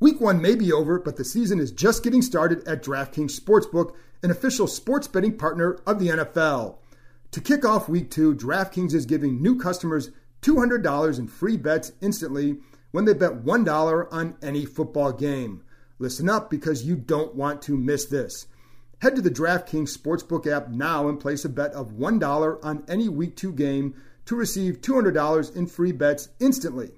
Week one may be over, but the season is just getting started at DraftKings Sportsbook, an official sports betting partner of the NFL. To kick off week two, DraftKings is giving new customers $200 in free bets instantly when they bet $1 on any football game. Listen up because you don't want to miss this. Head to the DraftKings Sportsbook app now and place a bet of $1 on any week two game to receive $200 in free bets instantly.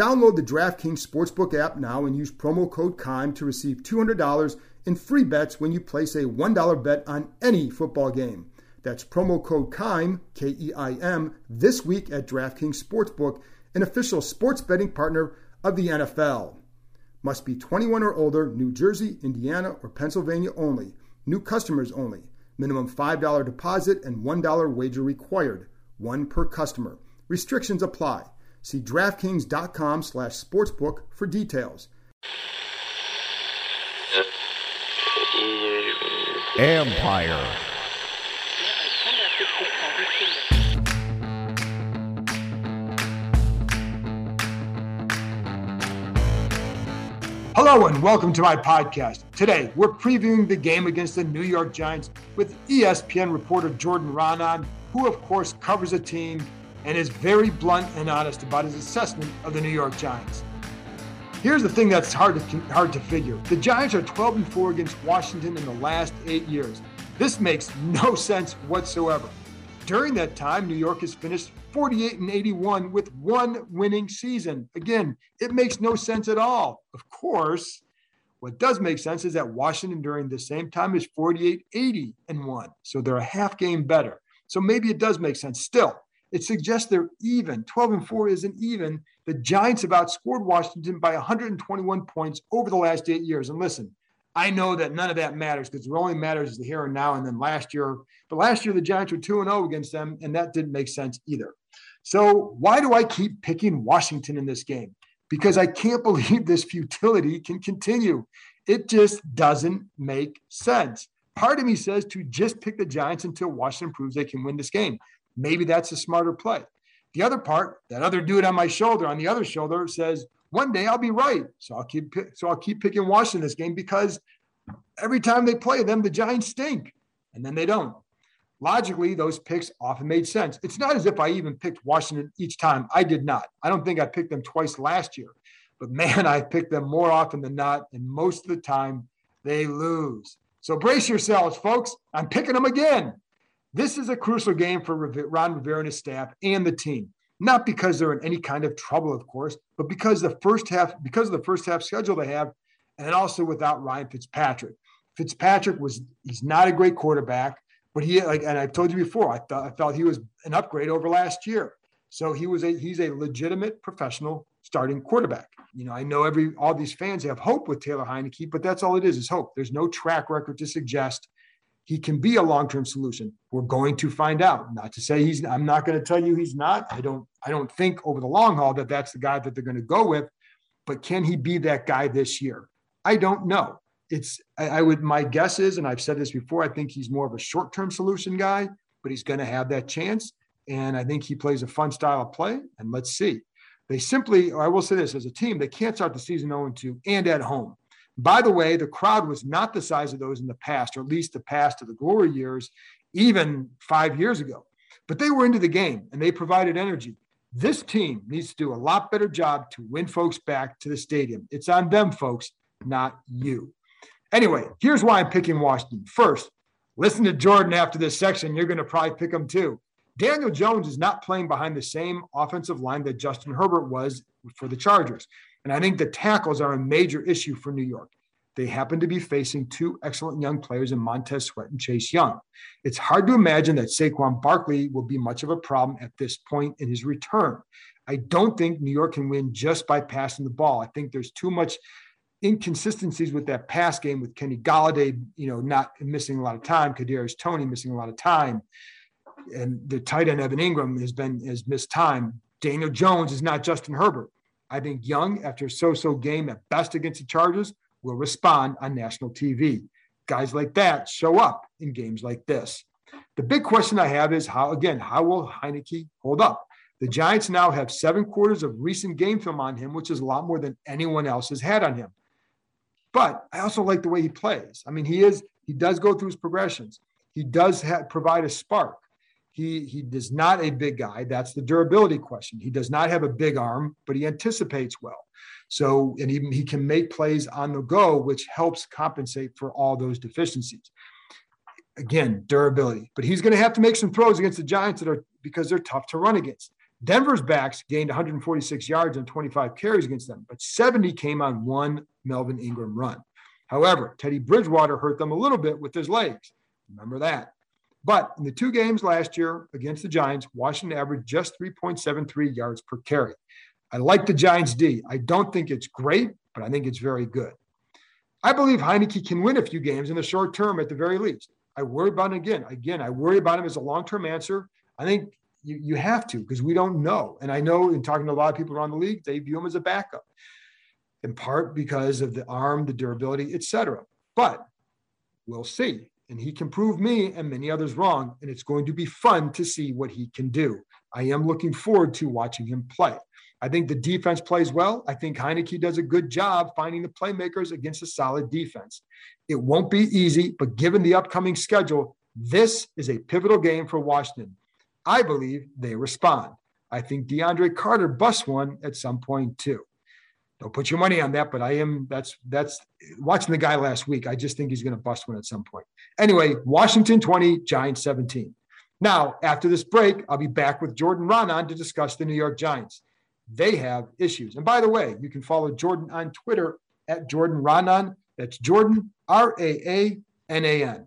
Download the DraftKings Sportsbook app now and use promo code KEIM to receive $200 in free bets when you place a $1 bet on any football game. That's promo code KEIM, K E I M, this week at DraftKings Sportsbook, an official sports betting partner of the NFL. Must be 21 or older, New Jersey, Indiana, or Pennsylvania only. New customers only. Minimum $5 deposit and $1 wager required. One per customer. Restrictions apply. See DraftKings.com slash sportsbook for details. Empire. Hello and welcome to my podcast. Today, we're previewing the game against the New York Giants with ESPN reporter Jordan Raanan, who, of course, covers the team and is very blunt and honest about his assessment of the New York Giants. Here's the thing that's hard to hard to figure. The Giants are 12 and 4 against Washington in the last 8 years. This makes no sense whatsoever. During that time, New York has finished 48 and 81 with one winning season. Again, it makes no sense at all. Of course, what does make sense is that Washington during the same time is 48 80 and 1. So they're a half game better. So maybe it does make sense. Still, it suggests they're even. 12 and 4 isn't even. The Giants have outscored Washington by 121 points over the last eight years. And listen, I know that none of that matters because what only matters is the here and now. And then last year, but last year the Giants were 2 and 0 against them, and that didn't make sense either. So why do I keep picking Washington in this game? Because I can't believe this futility can continue. It just doesn't make sense. Part of me says to just pick the Giants until Washington proves they can win this game. Maybe that's a smarter play. The other part, that other dude on my shoulder, on the other shoulder, says, one day I'll be right. So I'll keep so I'll keep picking Washington this game because every time they play them, the Giants stink. And then they don't. Logically, those picks often made sense. It's not as if I even picked Washington each time. I did not. I don't think I picked them twice last year. But man, I picked them more often than not. And most of the time, they lose. So brace yourselves, folks. I'm picking them again. This is a crucial game for Ron Rivera and his staff and the team. Not because they're in any kind of trouble, of course, but because the first half, because of the first half schedule they have, and also without Ryan Fitzpatrick. Fitzpatrick was he's not a great quarterback, but he like and I've told you before, I thought I felt he was an upgrade over last year. So he was a he's a legitimate professional starting quarterback. You know, I know every all these fans have hope with Taylor Heinicke, but that's all it is is hope. There's no track record to suggest he can be a long-term solution. We're going to find out. Not to say he's. I'm not going to tell you he's not. I don't. I don't think over the long haul that that's the guy that they're going to go with. But can he be that guy this year? I don't know. It's. I, I would. My guess is, and I've said this before. I think he's more of a short-term solution guy, but he's going to have that chance. And I think he plays a fun style of play. And let's see. They simply, I will say this as a team, they can't start the season 0 2 and at home. By the way, the crowd was not the size of those in the past, or at least the past of the glory years, even five years ago. But they were into the game and they provided energy. This team needs to do a lot better job to win folks back to the stadium. It's on them, folks, not you. Anyway, here's why I'm picking Washington. First, listen to Jordan after this section. You're going to probably pick them too. Daniel Jones is not playing behind the same offensive line that Justin Herbert was for the Chargers. And I think the tackles are a major issue for New York. They happen to be facing two excellent young players in Montez Sweat and Chase Young. It's hard to imagine that Saquon Barkley will be much of a problem at this point in his return. I don't think New York can win just by passing the ball. I think there's too much inconsistencies with that pass game with Kenny Golladay, you know, not missing a lot of time, Kadarius Toney missing a lot of time, and the tight end Evan Engram has been has missed time. Daniel Jones is not Justin Herbert. I think Young, after a so-so game at best against the Chargers, will respond on national TV. Guys like that show up in games like this. The big question I have is how, again, how will Heinicke hold up? The Giants now have seven quarters of recent game film on him, which is a lot more than anyone else has had on him. But I also like the way he plays. I mean, he is he does go through his progressions. He does have, provide a spark. He he is not a big guy. That's the durability question. He does not have a big arm, but he anticipates well. So and even he can make plays on the go, which helps compensate for all those deficiencies. Again, durability. But he's going to have to make some throws against the Giants that are because they're tough to run against. Denver's backs gained 146 yards and 25 carries against them, but 70 came on one Melvin Ingram run. However, Teddy Bridgewater hurt them a little bit with his legs. Remember that. But in the two games last year against the Giants, Washington averaged just 3.73 yards per carry. I like the Giants D. I don't think it's great, but I think it's very good. I believe Heinicke can win a few games in the short term at the very least. I worry about him again. Again, I worry about him as a long term answer. I think you, you have to because we don't know. And I know in talking to a lot of people around the league, they view him as a backup, in part because of the arm, the durability, etc. But we'll see. And he can prove me and many others wrong. And it's going to be fun to see what he can do. I am looking forward to watching him play. I think the defense plays well. I think Heinicke does a good job finding the playmakers against a solid defense. It won't be easy, but given the upcoming schedule, this is a pivotal game for Washington. I believe they respond. I think DeAndre Carter busts one at some point too. Don't put your money on that, but I am. That's that's watching the guy last week. I just think he's going to bust one at some point. Anyway, Washington 20, Giants 17. Now, after this break, I'll be back with Jordan Ronan to discuss the New York Giants. They have issues. And by the way, you can follow Jordan on Twitter at Jordan Raanan. That's Jordan R A A N A N.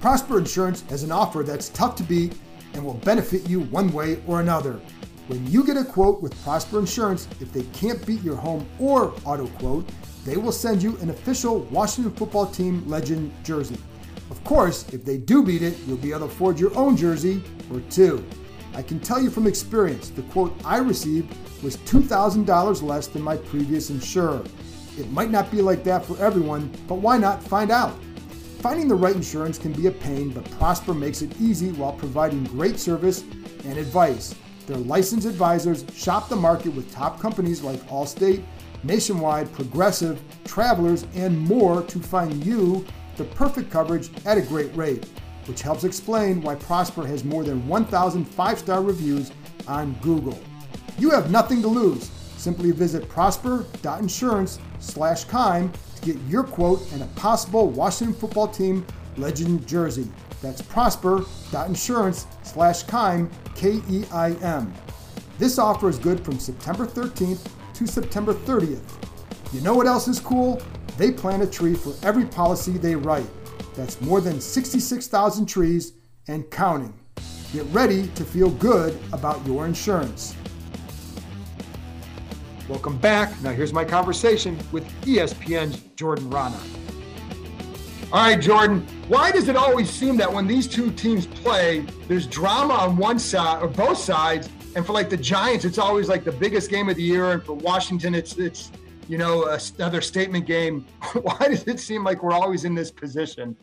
Prosper Insurance has an offer that's tough to beat and will benefit you one way or another. When you get a quote with Prosper Insurance, if they can't beat your home or auto quote, they will send you an official Washington football team legend jersey. Of course, if they do beat it, you'll be able to afford your own jersey or two. I can tell you from experience, the quote I received was $2,000 less than my previous insurer. It might not be like that for everyone, but why not find out? Finding the right insurance can be a pain, but Prosper makes it easy while providing great service and advice. Their licensed advisors shop the market with top companies like Allstate, Nationwide, Progressive, Travelers, and more to find you the perfect coverage at a great rate, which helps explain why Prosper has more than 1,000 five star reviews on Google. You have nothing to lose. Simply visit prosper.insurance slash Keim to get your quote and a possible Washington football team legend jersey. That's prosper.insurance slash Keim, K E I M. This offer is good from September 13th to September 30th. You know what else is cool? They plant a tree for every policy they write. That's more than 66,000 trees and counting. Get ready to feel good about your insurance. Welcome back. Now, here's my conversation with ESPN's Jordan Raanan. All right, Jordan, why does it always seem that when these two teams play, there's drama on one side or both sides, and for like the Giants, it's always like the biggest game of the year, and for Washington, it's it's you know another statement game. Why does it seem like we're always in this position?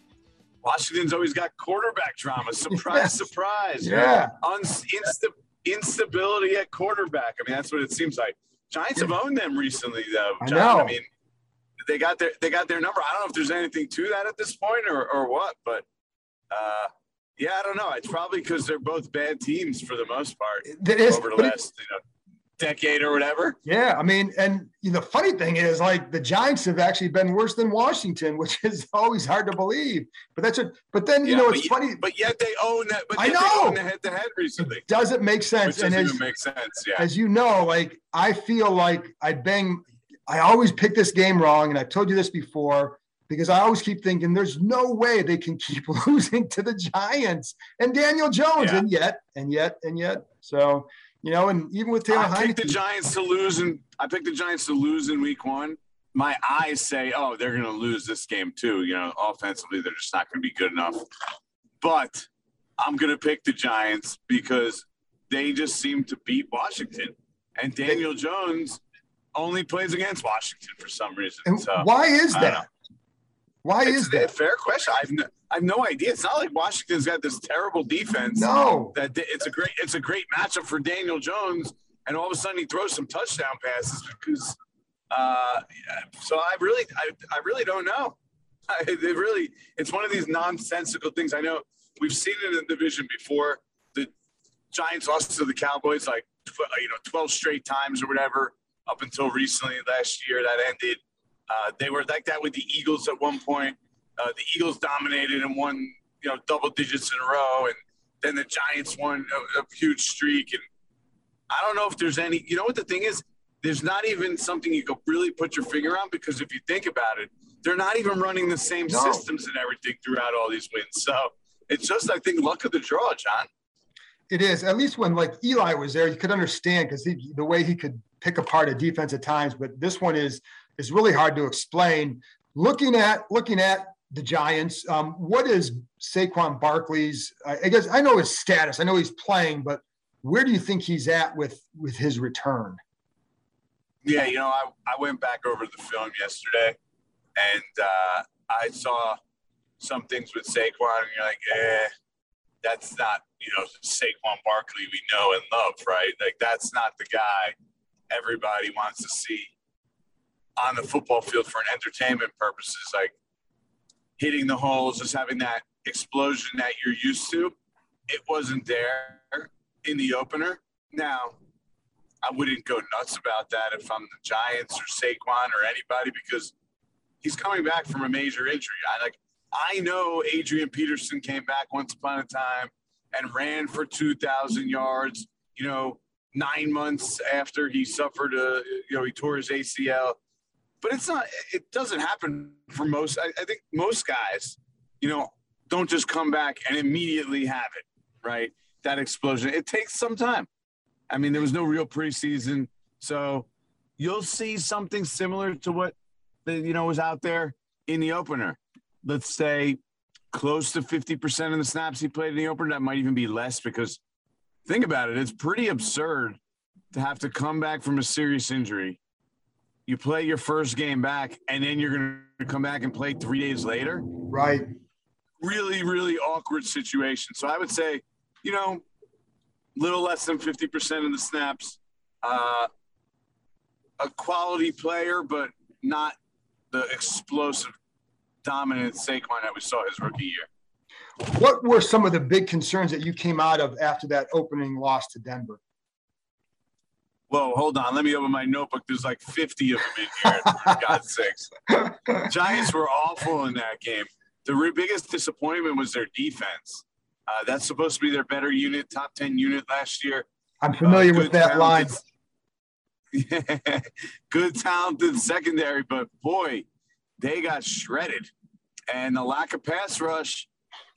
Washington's always got quarterback drama. Surprise, yes. surprise. Yeah. Un- insta- instability at quarterback. I mean, that's what it seems like. Giants have owned them recently, though. John. I, know. I mean, they got their they got their number. I don't know if there's anything to that at this point or or what, but uh, yeah, I don't know. It's probably because they're both bad teams for the most part it is, over the last you know, decade or whatever. Yeah, I mean, and you know, the funny thing is, like the Giants have actually been worse than Washington, which is always hard to believe. But that's it. But then you yeah, know, it's funny. but yet they own that. But I know the head to head recently. It doesn't make sense. And as, make sense. Yeah. As you know, like I feel like I bang. I always pick this game wrong, and I've told you this before because I always keep thinking there's no way they can keep losing to the Giants and Daniel Jones, yeah. and yet, and yet, and yet. So, you know, and even with Taylor I picked the Giants to lose, and I picked the Giants to lose in Week One. My eyes say, oh, they're going to lose this game too. You know, offensively, they're just not going to be good enough. But I'm going to pick the Giants because they just seem to beat Washington, and Daniel Jones only plays against Washington for some reason. So, why is that? Why it's is that? fair question. I've no, I've no idea. It's not like Washington's got this terrible defense. No, that it's a great it's a great matchup for Daniel Jones, and all of a sudden he throws some touchdown passes because. Uh, so I really I, I really don't know. I, it really it's one of these nonsensical things. I know we've seen it in the division before. The Giants lost to the Cowboys like you know 12 straight times or whatever up until recently last year that ended uh, they were like that with the Eagles at one point. Uh, the Eagles dominated and won, you know, double digits in a row, and then the Giants won a, a huge streak. And I don't know if there's any. You know what the thing is? There's not even something you could really put your finger on because if you think about it, they're not even running the same no. systems and everything throughout all these wins. So it's just, I think, luck of the draw, John. It is. At least when like Eli was there, you could understand because the way he could pick apart a defense at times. But this one is is really hard to explain. Looking at looking at the Giants, um, what is Saquon Barkley's? I guess I know his status. I know he's playing, but where do you think he's at with with his return? Yeah, you know, I, I went back over the film yesterday, and uh, I saw some things with Saquon, and you're like, eh, that's not you know Saquon Barkley we know and love, right? Like that's not the guy everybody wants to see on the football field for an entertainment purposes, like hitting the holes, just having that explosion that you're used to. It wasn't there in the opener. Now, I wouldn't go nuts about that if I'm the Giants or Saquon or anybody because he's coming back from a major injury. I like I know Adrian Peterson came back once upon a time and ran for 2,000 yards. You know, nine months after he suffered a, you know, he tore his ACL but it's not. It doesn't happen for most. I, I think most guys, you know, don't just come back and immediately have it. Right, that explosion. It takes some time. I mean, there was no real preseason, so you'll see something similar to what the, you know was out there in the opener. Let's say close to 50% of the snaps he played in the opener. That might even be less because think about it. It's pretty absurd to have to come back from a serious injury you play your first game back, and then you're going to come back and play three days later. Right. Really, really awkward situation. So I would say, you know, little less than 50% of the snaps. Uh, a quality player, but not the explosive, dominant Saquon that we saw his rookie year. What were some of the big concerns that you came out of after that opening loss to Denver? Whoa, hold on. Let me open my notebook. There's like 50 of them in here, for God's sakes. Giants were awful in that game. The biggest disappointment was their defense. Uh, that's supposed to be their better unit, top 10 unit last year. I'm familiar uh, with that line. good talented secondary, but boy, they got shredded. And the lack of pass rush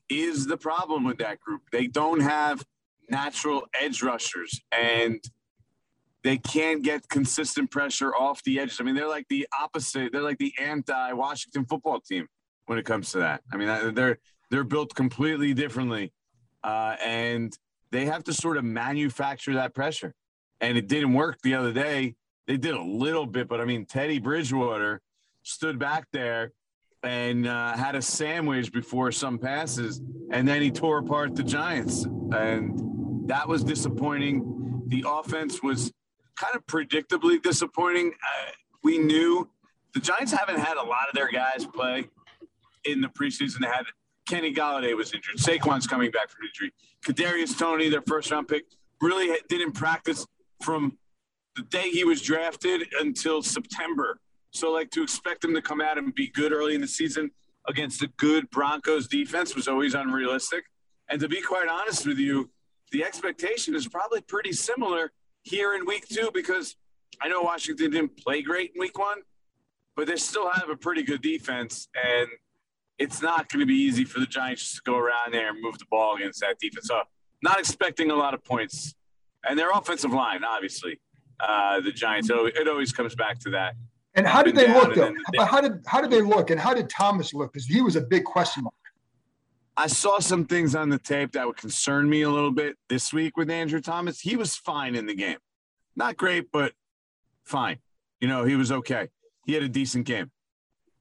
is the problem with that group. They don't have natural edge rushers. And – they can't get consistent pressure off the edges. I mean, they're like the opposite. They're like the anti-Washington football team when it comes to that. I mean, they're they're built completely differently, uh, and they have to sort of manufacture that pressure. And it didn't work the other day. They did a little bit, but I mean, Teddy Bridgewater stood back there and uh, had a sandwich before some passes, and then he tore apart the Giants. And that was disappointing. The offense was kind of predictably disappointing. Uh, we knew the Giants haven't had a lot of their guys play in the preseason. They had Kenny Golladay was injured. Saquon's coming back from injury. Kadarius Toney, their first round pick, really didn't practice from the day he was drafted until September. So, like, to expect him to come out and be good early in the season against a good Broncos defense was always unrealistic. And to be quite honest with you, the expectation is probably pretty similar here in week two because I know Washington didn't play great in week one, but they still have a pretty good defense. And it's not going to be easy for the Giants to go around there and move the ball against that defense. So, not expecting a lot of points. And their offensive line, obviously, uh, the Giants, it always comes back to that. And how did they look, though? How did how did they look, and how did Thomas look? Because he was a big question mark. I saw some things on the tape that would concern me a little bit this week with Andrew Thomas. He was fine in the game, not great, but fine. You know, he was okay. He had a decent game,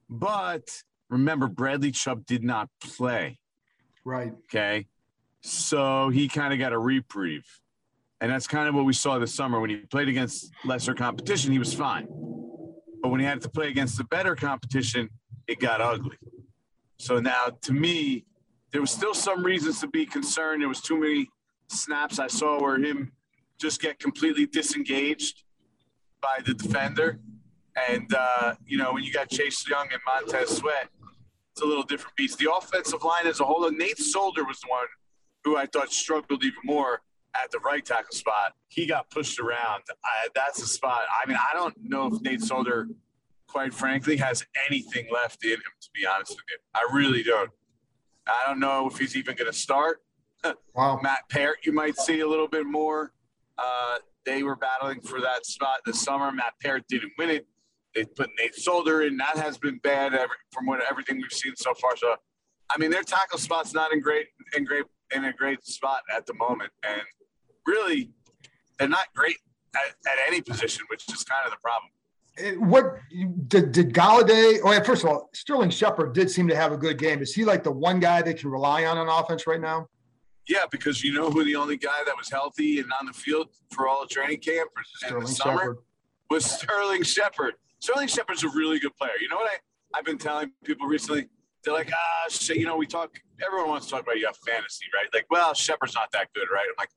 but remember, Bradley Chubb did not play. Right. Okay. So he kind of got a reprieve. And that's kind of what we saw this summer. When he played against lesser competition, he was fine. But when he had to play against the better competition, it got ugly. So now, to me, there was still some reasons to be concerned. There was too many snaps I saw where him just get completely disengaged by the defender. And, uh, you know, when you got Chase Young and Montez Sweat, it's a little different beast. The offensive line as a whole, Nate Solder was the one who I thought struggled even more at the right tackle spot. He got pushed around. I, that's the spot. I mean, I don't know if Nate Solder, quite frankly, has anything left in him, to be honest with you. I really don't. I don't know if he's even going to start. Wow. Matt Peart, you might see a little bit more. Uh, they were battling for that spot this summer. Matt Peart didn't win it. They put Nate Solder in. That has been bad every, from what everything we've seen so far. So, I mean, their tackle spot's not in great in great in a great spot at the moment, and really, they're not great at, at any position, which is kind of the problem. What did, did Golladay? Oh, yeah, first of all, Sterling Shepard did seem to have a good game. Is he like the one guy they can rely on on offense right now? Yeah, because you know who the only guy that was healthy and on the field for all the training camp in the summer Shepard. was Sterling Shepard. Sterling Shepard's a really good player. You know what I, I've been telling people recently? They're like, ah, shit, you know, we talk, everyone wants to talk about you have fantasy, right? Like, well, Shepard's not that good, right? I'm like,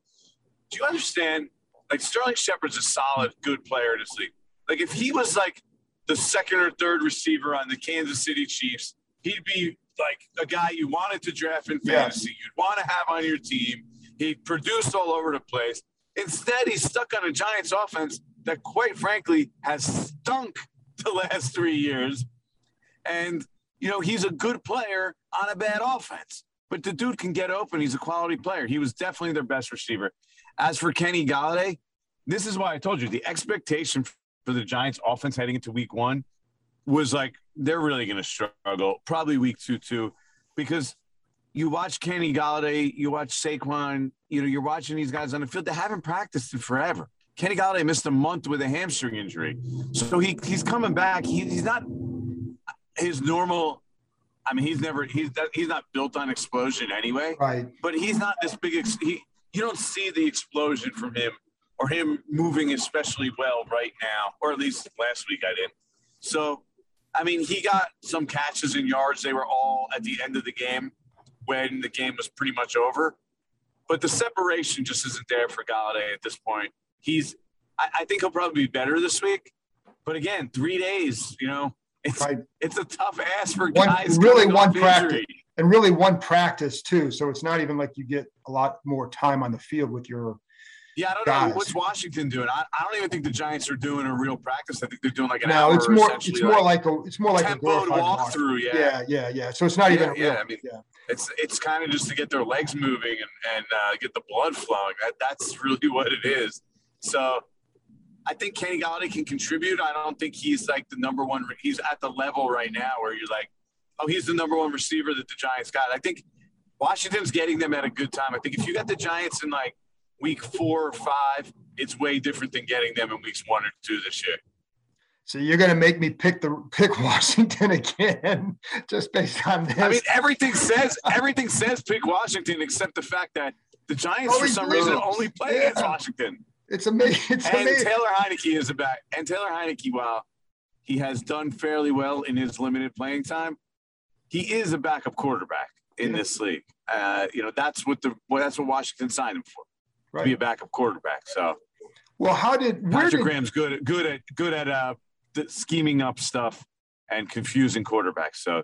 do you understand? Like Sterling Shepard's a solid, good player in this league. Like if he was like the second or third receiver on the Kansas City Chiefs, he'd be like a guy you wanted to draft in fantasy. Yeah. You'd want to have on your team. He produced all over the place. Instead, he's stuck on a Giants offense that, quite frankly, has stunk the last three years. And, you know, he's a good player on a bad offense. But the dude can get open. He's a quality player. He was definitely their best receiver. As for Kenny Golladay, this is why I told you the expectation for the Giants offense heading into week one was like they're really going to struggle, probably week two, too, because you watch Kenny Golladay, you watch Saquon, you know, you're watching these guys on the field. They haven't practiced in forever. Kenny Golladay missed a month with a hamstring injury. So he, he's coming back. He, he's not his normal. I mean, he's never, he's, he's not built on explosion anyway. Right. But he's not this big, he, you don't see the explosion from him or him moving especially well right now, or at least last week I didn't. So, I mean, he got some catches and yards. They were all at the end of the game when the game was pretty much over. But the separation just isn't there for Golladay at this point. He's, I, I think he'll probably be better this week. But again, three days, you know, it's right. it's a tough ass for one, guys. Really, one practice and really one practice too. So it's not even like you get a lot more time on the field with your. Yeah, I don't guys. know what's Washington doing. I, I don't even think the Giants are doing a real practice. I think they're doing like an no, hour. it's more. It's more like, like, a. It's more like a walkthrough. Yeah. yeah, yeah, yeah. So it's not yeah, even. A yeah, I mean, yeah. it's it's kind of just to get their legs moving and and uh, get the blood flowing. That that's really what it is. So I think Kenny Golladay can contribute. I don't think he's like the number one. He's at the level right now where you're like, oh, he's the number one receiver that the Giants got. I think Washington's getting them at a good time. I think if you got the Giants in like week four or five, it's way different than getting them in weeks one or two this year. So you're going to make me pick the pick Washington again, just based on this. I mean, everything says everything says pick Washington, except the fact that the Giants, for some reason, only play yeah. against Washington. It's amazing. It's and amazing. Taylor Heinicke is about, and Taylor Heinicke, while he has done fairly well in his limited playing time, he is a backup quarterback in yeah. this league. Uh, you know, that's what the well, that's what Washington signed him for, right. be a backup quarterback. So, well, how did Patrick did, Graham's good at good at good at uh, scheming up stuff and confusing quarterbacks. So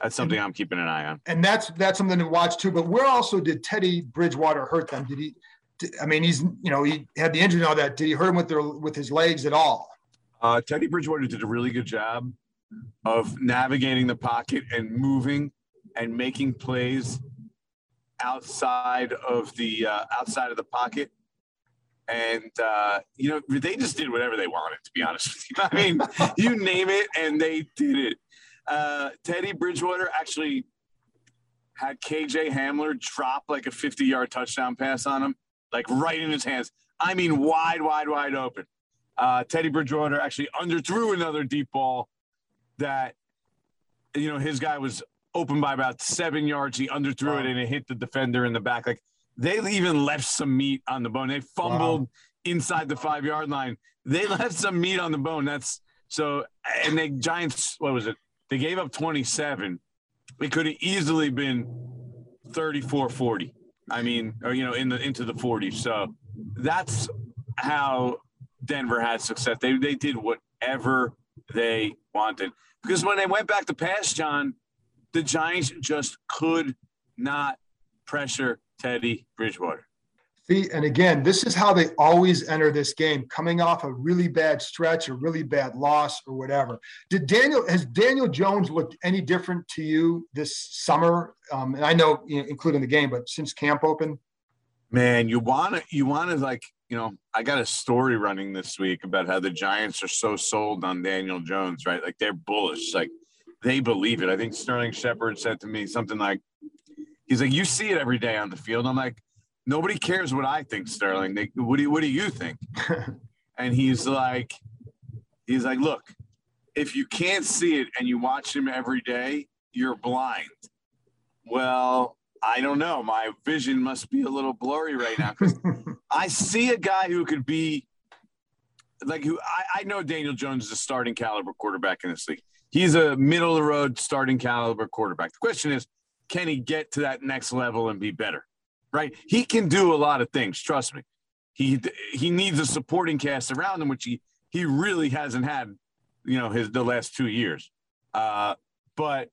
that's something and, I'm keeping an eye on. And that's that's something to watch too. But where also did Teddy Bridgewater hurt them? Did he? Did, I mean, he's you know he had the injury and all that. Did he hurt him with their with his legs at all? Uh, Teddy Bridgewater did a really good job of navigating the pocket and moving and making plays outside of the uh, outside of the pocket and uh, you know they just did whatever they wanted. To be honest with you, I mean, you name it, and they did it. Uh, Teddy Bridgewater actually had KJ Hamler drop like a 50-yard touchdown pass on him, like right in his hands. I mean, wide, wide, wide open. Uh, Teddy Bridgewater actually underthrew another deep ball that you know his guy was open by about seven yards. He underthrew wow. it and it hit the defender in the back. Like they even left some meat on the bone. They fumbled wow. inside the five yard line. They left some meat on the bone. That's so, and the Giants, what was it? They gave up 27. It could have easily been 34 40. I mean, or, you know, in the into the 40s. So that's how Denver had success. They, they did whatever they wanted. Because when they went back to pass, John, the Giants just could not pressure Teddy Bridgewater. See, and again, this is how they always enter this game, coming off a really bad stretch, a really bad loss, or whatever. Did Daniel has Daniel Jones looked any different to you this summer? Um, and I know, you know, including the game, but since camp open, man, you want to you want to like you know, I got a story running this week about how the Giants are so sold on Daniel Jones, right? Like they're bullish, like they believe it. I think Sterling Shepard said to me something like, He's like, you see it every day on the field. I'm like, nobody cares what I think, Sterling. They, what do you, what do you think? and he's like, he's like, look, if you can't see it and you watch him every day, you're blind. Well, I don't know. My vision must be a little blurry right now because I see a guy who could be like who I, I know Daniel Jones is a starting caliber quarterback in this league. He's a middle of the road starting caliber quarterback. The question is, can he get to that next level and be better? Right? He can do a lot of things. Trust me. He he needs a supporting cast around him, which he he really hasn't had, you know, his the last two years. Uh, but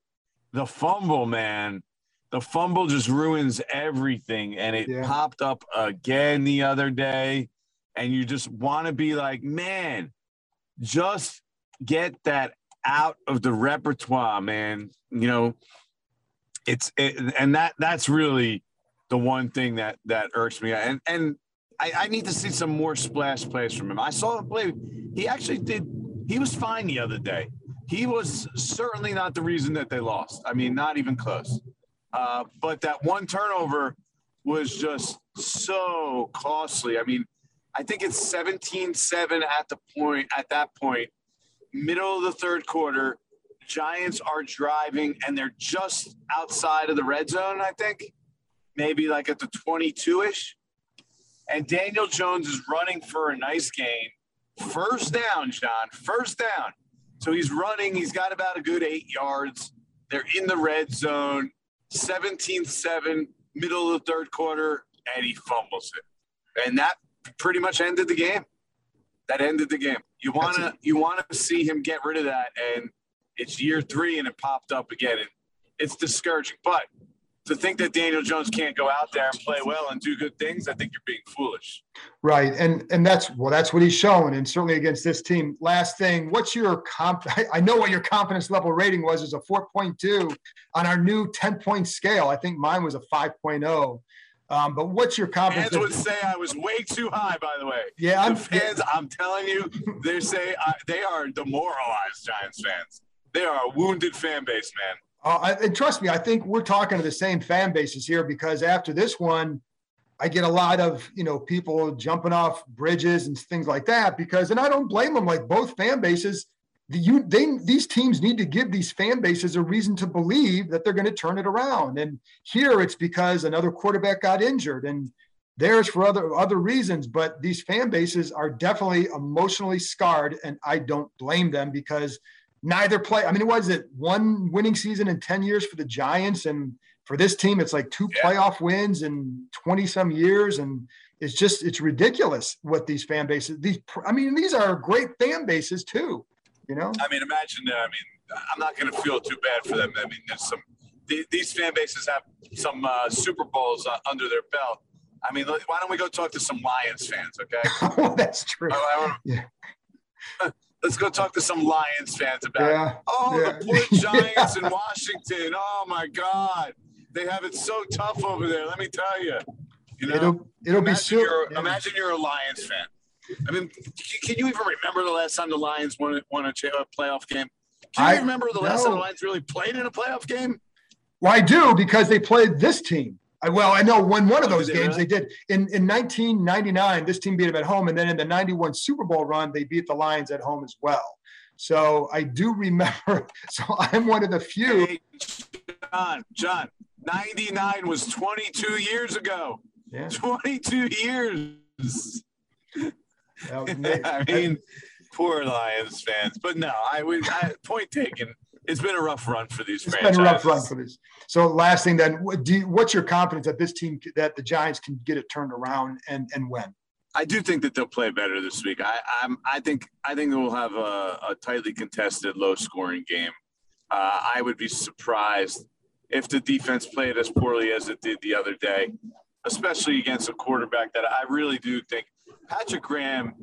the fumble, man, the fumble just ruins everything, and it yeah. popped up again the other day, and you just want to be like, man, just get that out of the repertoire, man. You know, it's it, and that that's really the one thing that that irks me. And and I, I need to see some more splash plays from him. I saw him play. He actually did. He was fine the other day. He was certainly not the reason that they lost. I mean, not even close. Uh, but that one turnover was just so costly. I mean, I think it's 17-7 at the point at that point, middle of the third quarter. Giants are driving and they're just outside of the red zone, I think, maybe like at the 22 ish. And Daniel Jones is running for a nice gain. First down, John, first down. So he's running. He's got about a good eight yards. They're in the red zone, 17 7, middle of the third quarter, and he fumbles it. And that pretty much ended the game. That ended the game. You want to you want to see him get rid of that and it's year three and it popped up again. And it's discouraging. But to think that Daniel Jones can't go out there and play well and do good things, I think you're being foolish. Right, and and that's well, that's what he's showing, and certainly against this team. Last thing, what's your comp? I know what your confidence level rating was is a 4.2 on our new 10 point scale. I think mine was a 5.0. Um, but what's your confidence? Fans would say I was way too high. By the way, yeah, I'm, the fans. I'm telling you, they say uh, they are demoralized Giants fans. They are a wounded fan base, man. Uh, and trust me, I think we're talking to the same fan bases here because after this one, I get a lot of you know people jumping off bridges and things like that because, and I don't blame them. Like both fan bases, you they these teams need to give these fan bases a reason to believe that they're going to turn it around. And here it's because another quarterback got injured, and there's for other other reasons. But these fan bases are definitely emotionally scarred, and I don't blame them because neither play. I mean, it was it one winning season in ten years for the Giants and for this team, it's like two yeah. playoff wins in 20 some years. And it's just, it's ridiculous what these fan bases, these, I mean, these are great fan bases too, you know? I mean, imagine, uh, I mean, I'm not going to feel too bad for them. I mean, there's some, these fan bases have some uh, Super Bowls uh, under their belt. I mean, why don't we go talk to some Lions fans, okay? oh, that's true. yeah. Let's go talk to some Lions fans about, yeah. oh, yeah. the poor Giants in Washington. Oh, my God they have it so tough over there. Let me tell you. You know, it'll, it'll be so. You're, yeah. Imagine you're a Lions fan. I mean, can you even remember the last time the Lions won, won a, playoff game? Can you I, remember the last no. time the Lions really played in a playoff game? Well, I do because they played this team. I, well, I know when one of oh, those games really? they did in, in 1999, this team beat them at home. And then in the 91 Super Bowl run, they beat the Lions at home as well. So I do remember. So I'm one of the few. Hey, John, John, 99 was 22 years ago. Yeah. 22 years. I mean, poor Lions fans. But no, I would I, point taken. It's been a rough run for these It's franchises. been a rough run for these. So last thing then, you, what's your confidence that this team, that the Giants can get it turned around and, and when? I do think that they'll play better this week. I, I'm, I think, I think we'll have a, a tightly contested, low-scoring game. Uh, I would be surprised if the defense played as poorly as it did the other day, especially against a quarterback that I really do think Patrick Graham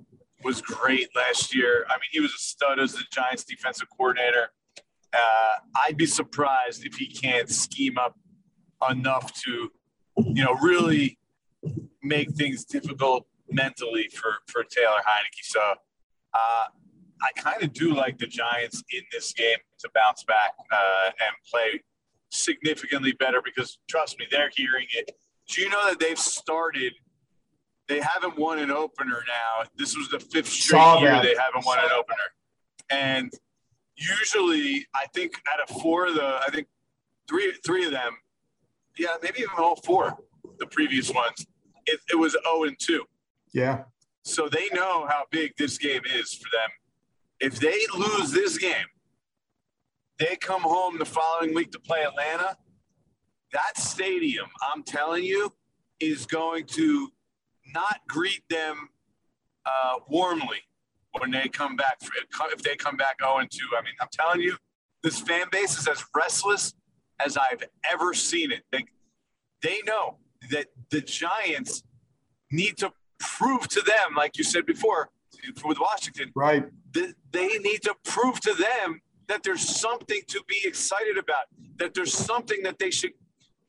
was great last year. I mean, he was a stud as the Giants defensive coordinator. Uh, I'd be surprised if he can't scheme up enough to, you know, really make things difficult mentally for for Taylor Heinicke. So uh, I kind of do like the Giants in this game to bounce back uh, and play significantly better because trust me, they're hearing it. Do you know that they've started? They haven't won an opener now. This was the fifth straight Saw year that. they haven't won an opener, and usually I think out of four of the, I think three three of them, yeah, maybe even all four, the previous ones, it, it was zero oh and two. Yeah. So they know how big this game is for them. If they lose this game, they come home the following week to play Atlanta. That stadium, I'm telling you, is going to not greet them uh, warmly when they come back. If they come back 0 2, I mean, I'm telling you, this fan base is as restless as I've ever seen it. They, they know that the Giants need to prove to them, like you said before, with Washington, right? They need to prove to them that there's something to be excited about, that there's something that they should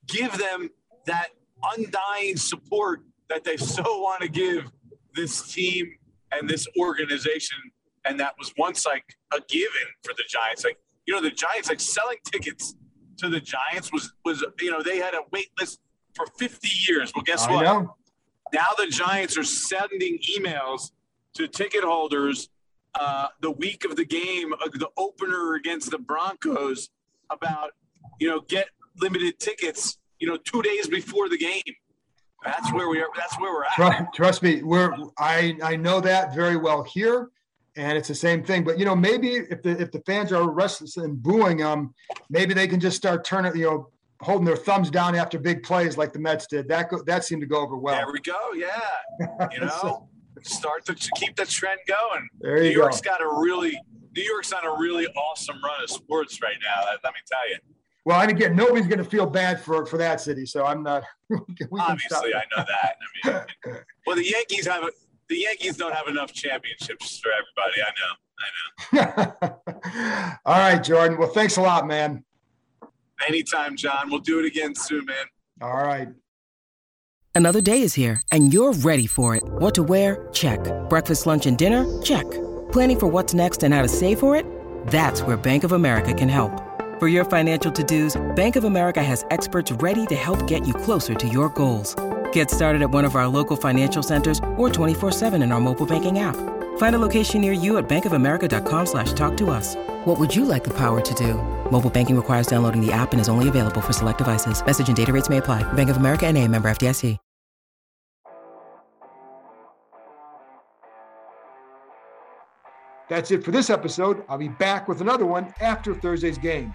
give them that undying support that they so want to give this team and this organization. And that was once like a given for the Giants. Like, you know, the Giants, like selling tickets to the Giants was, was you know, they had a wait list for 50 years. Well, guess I what? Know. Now the Giants are sending emails to ticket holders uh, the week of the game, uh, the opener against the Broncos, about you know get limited tickets. You know, two days before the game. That's where we are. That's where we're at. Trust, trust me, we're I I know that very well here, and it's the same thing. But you know, maybe if the if the fans are restless and booing them, maybe they can just start turning. You know, holding their thumbs down after big plays like the Mets did. That go, that seemed to go over well. There we go. Yeah. You know. start to keep the trend going. There you New York's go. got a really New York's on a really awesome run of sports right now. Let me tell you. Well, and again, nobody's going to feel bad for for that city, so I'm not. Obviously, I know that. I mean, well, the Yankees have a, the Yankees don't have enough championships for everybody. I know. I know. All right, Jordan. Well, thanks a lot, man. Anytime, John. We'll do it again soon, man. All right. Another day is here, and you're ready for it. What to wear? Check. Breakfast, lunch, and dinner? Check. Planning for what's next and how to save for it? That's where Bank of America can help. For your financial to dos, Bank of America has experts ready to help get you closer to your goals. Get started at one of our local financial centers or 24-7 in our mobile banking app. Find a location near you at bankofamerica.com slash talk to us. What would you like the power to do? Mobile banking requires downloading the app and is only available for select devices. Message and data rates may apply. Bank of America and a member FDIC. That's it for this episode. I'll be back with another one after Thursday's game.